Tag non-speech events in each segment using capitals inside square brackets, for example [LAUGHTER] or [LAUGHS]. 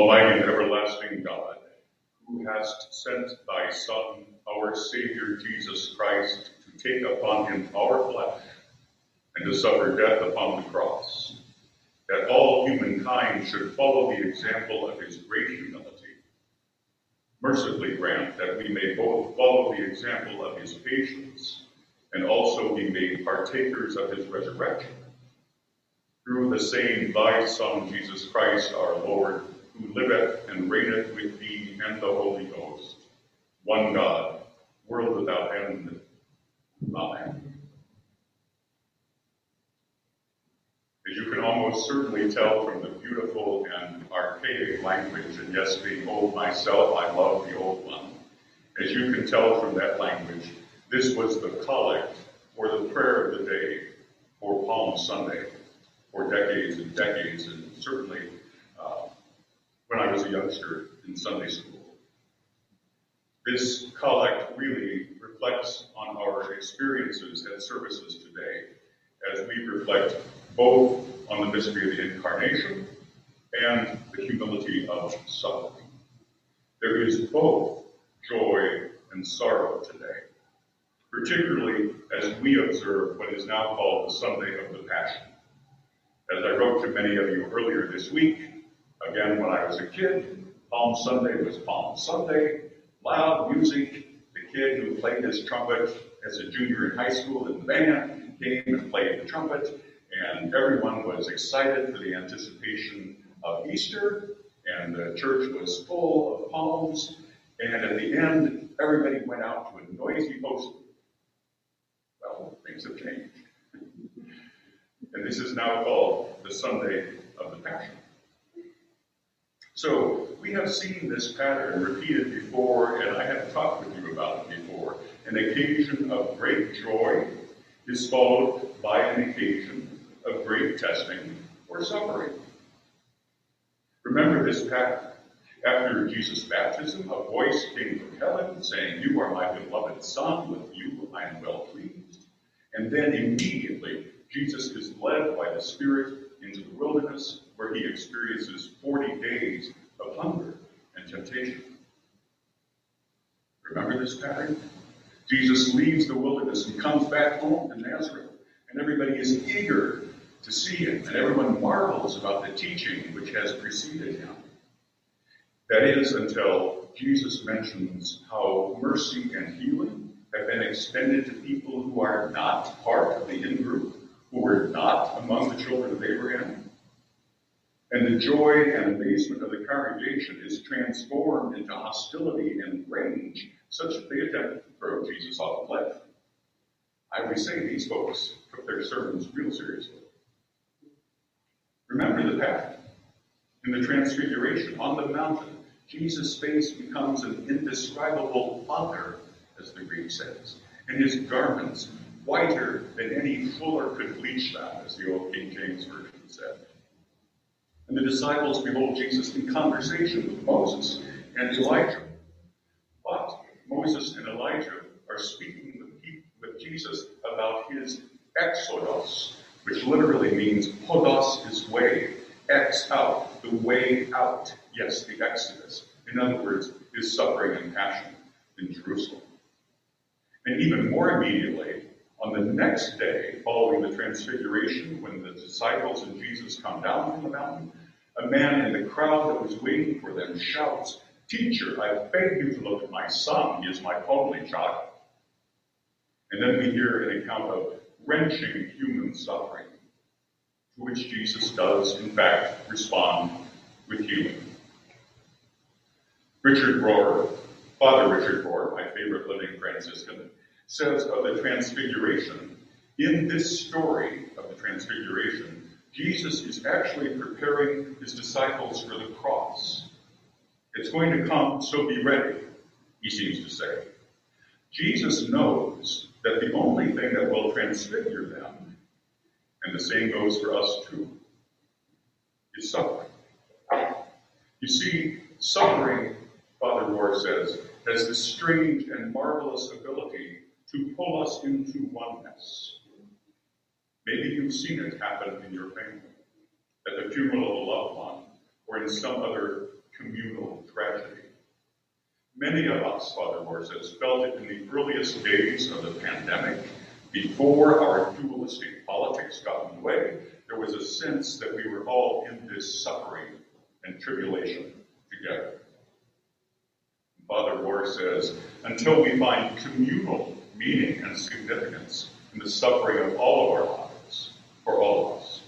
Almighty and everlasting God, who hast sent thy Son, our Savior Jesus Christ, to take upon him our flesh and to suffer death upon the cross, that all humankind should follow the example of his great humility. Mercifully grant that we may both follow the example of his patience and also be made partakers of his resurrection. Through the same thy Son, Jesus Christ, our Lord, who liveth and reigneth with thee and the Holy Ghost, one God, world without end. Amen. As you can almost certainly tell from the beautiful and archaic language, and yes, being old myself, I love the old one. As you can tell from that language, this was the collect or the prayer of the day for Palm Sunday for decades and decades, and certainly when I was a youngster in Sunday school. This collect really reflects on our experiences at services today as we reflect both on the mystery of the incarnation and the humility of suffering. There is both joy and sorrow today, particularly as we observe what is now called the Sunday of the Passion. As I wrote to many of you earlier this week, again, when I was a kid, Palm Sunday was Palm Sunday, loud music. The kid who played his trumpet as a junior in high school in the band came and played the trumpet, and everyone was excited for the anticipation of Easter, and the church was full of palms, and at the end, everybody went out to a noisy post. Well, things have changed. And this is now called the Sunday of the Passion. So we have seen this pattern repeated before, and I have talked with you about it before. An occasion of great joy is followed by an occasion of great testing or suffering. Remember this pattern. After Jesus' baptism, a voice came from heaven saying, You are my beloved Son, with you I am well pleased. And then immediately Jesus is led by the Spirit into the wilderness where he experiences 40 days of hunger and temptation. Remember this pattern? Jesus leaves the wilderness and comes back home to Nazareth, and everybody is eager to see him, and everyone marvels about the teaching which has preceded him. That is until Jesus mentions how mercy and healing have been extended to people who are not part of the in group who were not among the children of Abraham. And the joy and amazement of the congregation is transformed into hostility and rage, such that they attempt to throw Jesus off the cliff. I always say these folks took their sermons real seriously. Remember the path. In the transfiguration, on the mountain, Jesus' face becomes an indescribable other, as the Greek says, and his garments whiter than any fuller could bleach them, as the old King James Version said. And the disciples behold Jesus in conversation with Moses and Elijah. But Moses and Elijah are speaking with, with Jesus about his exodus, which literally means hodos is way, ex out, the way out. Yes, the exodus. In other words, his suffering and passion in Jerusalem. And even more immediately, on the next day, following the transfiguration, when the disciples and Jesus come down from the mountain, a man in the crowd that was waiting for them shouts, Teacher, I beg you to look at my son. He is my only child. And then we hear an account of wrenching human suffering, to which Jesus does, in fact, respond with healing. Richard Rohr, Father Richard Rohr, my favorite living Franciscan, says of the Transfiguration, in this story of the Transfiguration, Jesus is actually preparing his disciples for the cross. It's going to come, so be ready, he seems to say. Jesus knows that the only thing that will transfigure them, and the same goes for us too, is suffering. You see, suffering, Father Rohr says, has this strange and marvelous ability to pull us into oneness. Maybe you've seen it happen in your family, at the funeral of a loved one, or in some other communal tragedy. Many of us, Father Rohr says, felt it in the earliest days of the pandemic, before our dualistic politics got in the way. There was a sense that we were all in this suffering and tribulation together. Father Rohr says, until we find communal meaning and significance in the suffering of all of our lives, for all of us,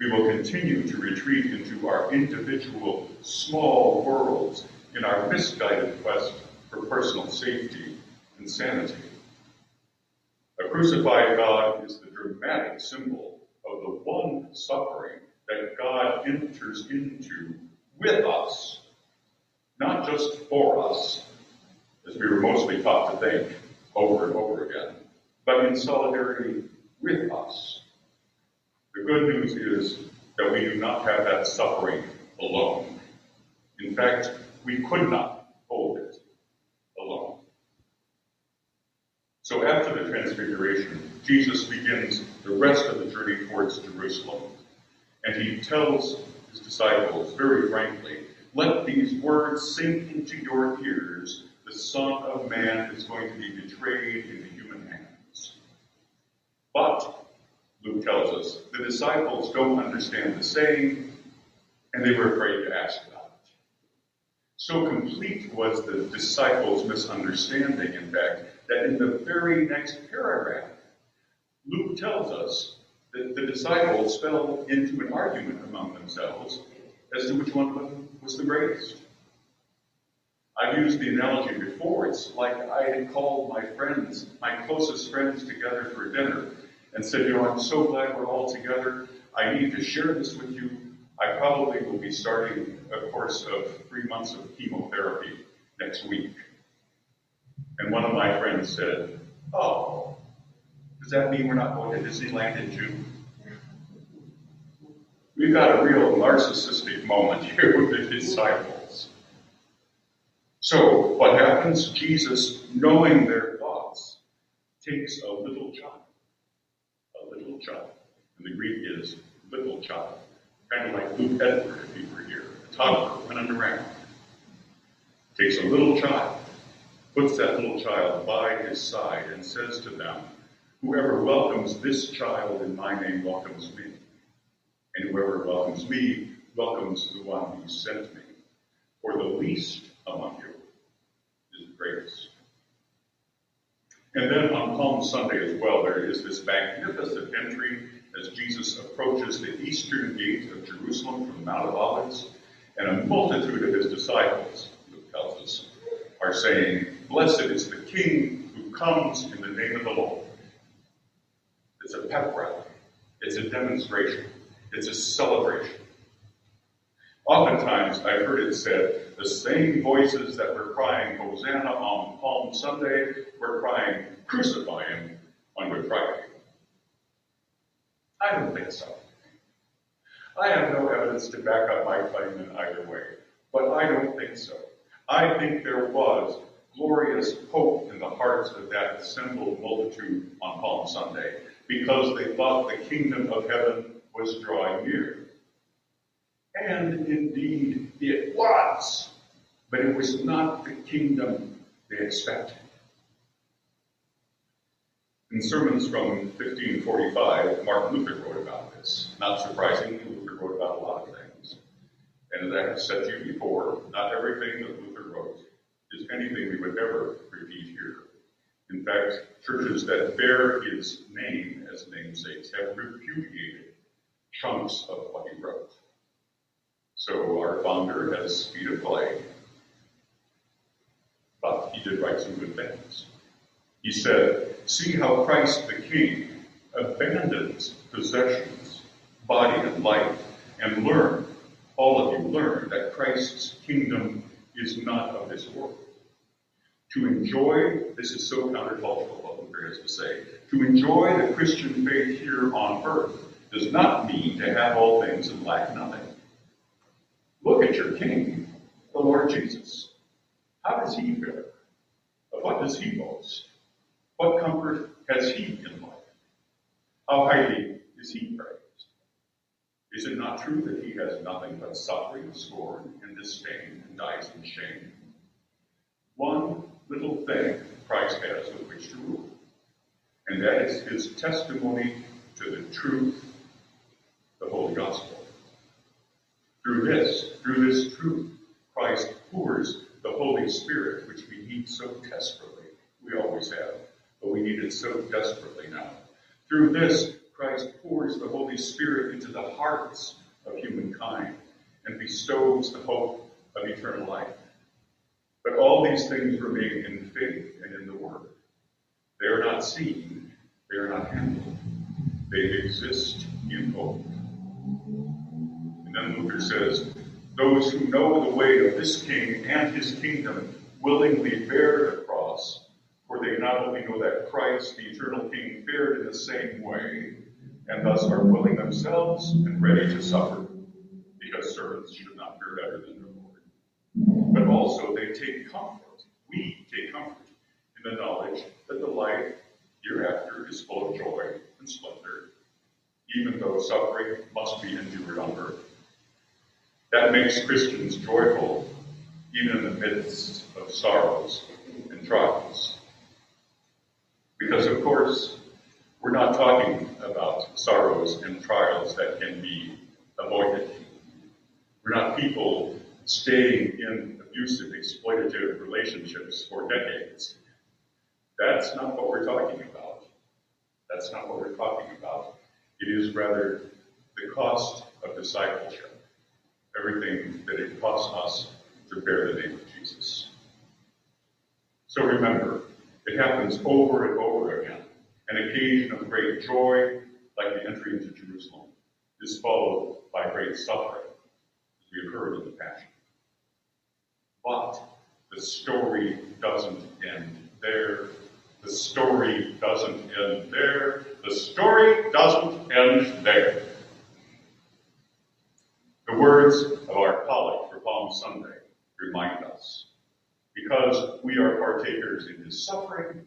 we will continue to retreat into our individual small worlds in our misguided quest for personal safety and sanity. A crucified God is the dramatic symbol of the one suffering that God enters into with us, not just for us, as we were mostly taught to think over and over again, but in solidarity with us. The good news is that we do not have that suffering alone. In fact, we could not hold it alone. So after the Transfiguration, Jesus begins the rest of the journey towards Jerusalem. And he tells his disciples very frankly, let these words sink into your ears. The Son of Man is going to be betrayed into human hands. But, Luke tells us, the disciples don't understand the saying, and they were afraid to ask about it. So complete was the disciples' misunderstanding, in fact, that in the very next paragraph, Luke tells us that the disciples fell into an argument among themselves as to which one of them was the greatest. I've used the analogy before. It's like I had called my friends, my closest friends, together for dinner and said, You know, I'm so glad we're all together. I need to share this with you. I probably will be starting a course of three months of chemotherapy next week. And one of my friends said, Oh, does that mean we're not going to Disneyland in June? We've got a real narcissistic moment [LAUGHS] here with the disciples. So, what happens? Jesus, knowing their thoughts, takes a little child. A little child. And the Greek is little child. Kind of like Luke Edward, if he were here. A toddler running around. Takes a little child, puts that little child by his side, and says to them, Whoever welcomes this child in my name welcomes me. And whoever welcomes me welcomes the one who sent me. For the least among you And then on Palm Sunday as well, there is this magnificent entry as Jesus approaches the eastern gate of Jerusalem from Mount of Olives, and a multitude of his disciples, Luke tells us, are saying, Blessed is the King who comes in the name of the Lord. It's a pep rally. It's a demonstration. It's a celebration. Oftentimes, I've heard it said, the same voices that were crying Hosanna on Palm Sunday were crying, Crucify him on Good Friday. I don't think so. I have no evidence to back up my claim in either way, but I don't think so. I think there was glorious hope in the hearts of that assembled multitude on Palm Sunday because they thought the kingdom of heaven was drawing near. And indeed it was, but it was not the kingdom they expected. In sermons from 1545, Martin Luther wrote about this. Not surprisingly, Luther wrote about a lot of things. And as I have said to you before, not everything that Luther wrote is anything we would ever repeat here. In fact, churches that bear his name as namesakes have repudiated chunks of what he wrote. So our founder has speed of play. But he did write some good things. He said, See how Christ the King abandons possessions, body and life, and learn, all of you learn, that Christ's kingdom is not of this world. To enjoy, this is so countercultural what Luther has to say, to enjoy the Christian faith here on earth does not mean to have all things and lack nothing. Look at your King, the Lord Jesus. How does he fare? Of what does he boast? What comfort has he in life? How highly is he praised? Is it not true that he has nothing but suffering, scorn, and disdain, and dies in shame? One little thing Christ has with which to rule, and that is his testimony to the truth, the Holy Gospel. Through this, through this truth, Christ pours the Holy Spirit, which we need so desperately. We always have, but we need it so desperately now. Through this, Christ pours the Holy Spirit into the hearts of humankind and bestows the hope of eternal life. But all these things remain in faith and in the Word. They are not seen, they are not handled. They exist in hope. And then Luther says, those who know the way of this king and his kingdom willingly bear the cross, for they not only know that Christ, the eternal king, fared in the same way, and thus are willing themselves and ready to suffer, because servants should not fare better than their Lord. But also they take comfort, we take comfort in the knowledge that the life hereafter is full of joy and splendor, even though suffering must be endured on earth. That makes Christians joyful even in the midst of sorrows and trials. Because, of course, we're not talking about sorrows and trials that can be avoided. We're not people staying in abusive, exploitative relationships for decades. That's not what we're talking about. That's not what we're talking about. It is rather the cost of discipleship everything that it costs us to bear the name of Jesus. So remember, it happens over and over again. An occasion of great joy, like the entry into Jerusalem, is followed by great suffering, as we have heard in the Passion. But the story doesn't end there. The story doesn't end there. The story doesn't end there. Words of our collect for Palm Sunday remind us because we are partakers in his suffering,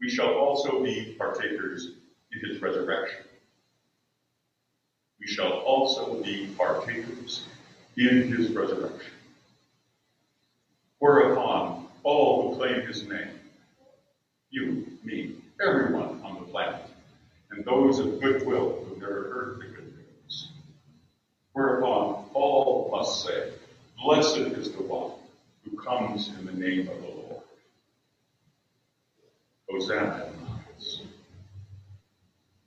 we shall also be partakers in his resurrection. We shall also be partakers in his resurrection. Whereupon all who claim his name, you, me, everyone on the planet, and those of goodwill who've never heard the Whereupon all must say, Blessed is the one who comes in the name of the Lord. Hosanna.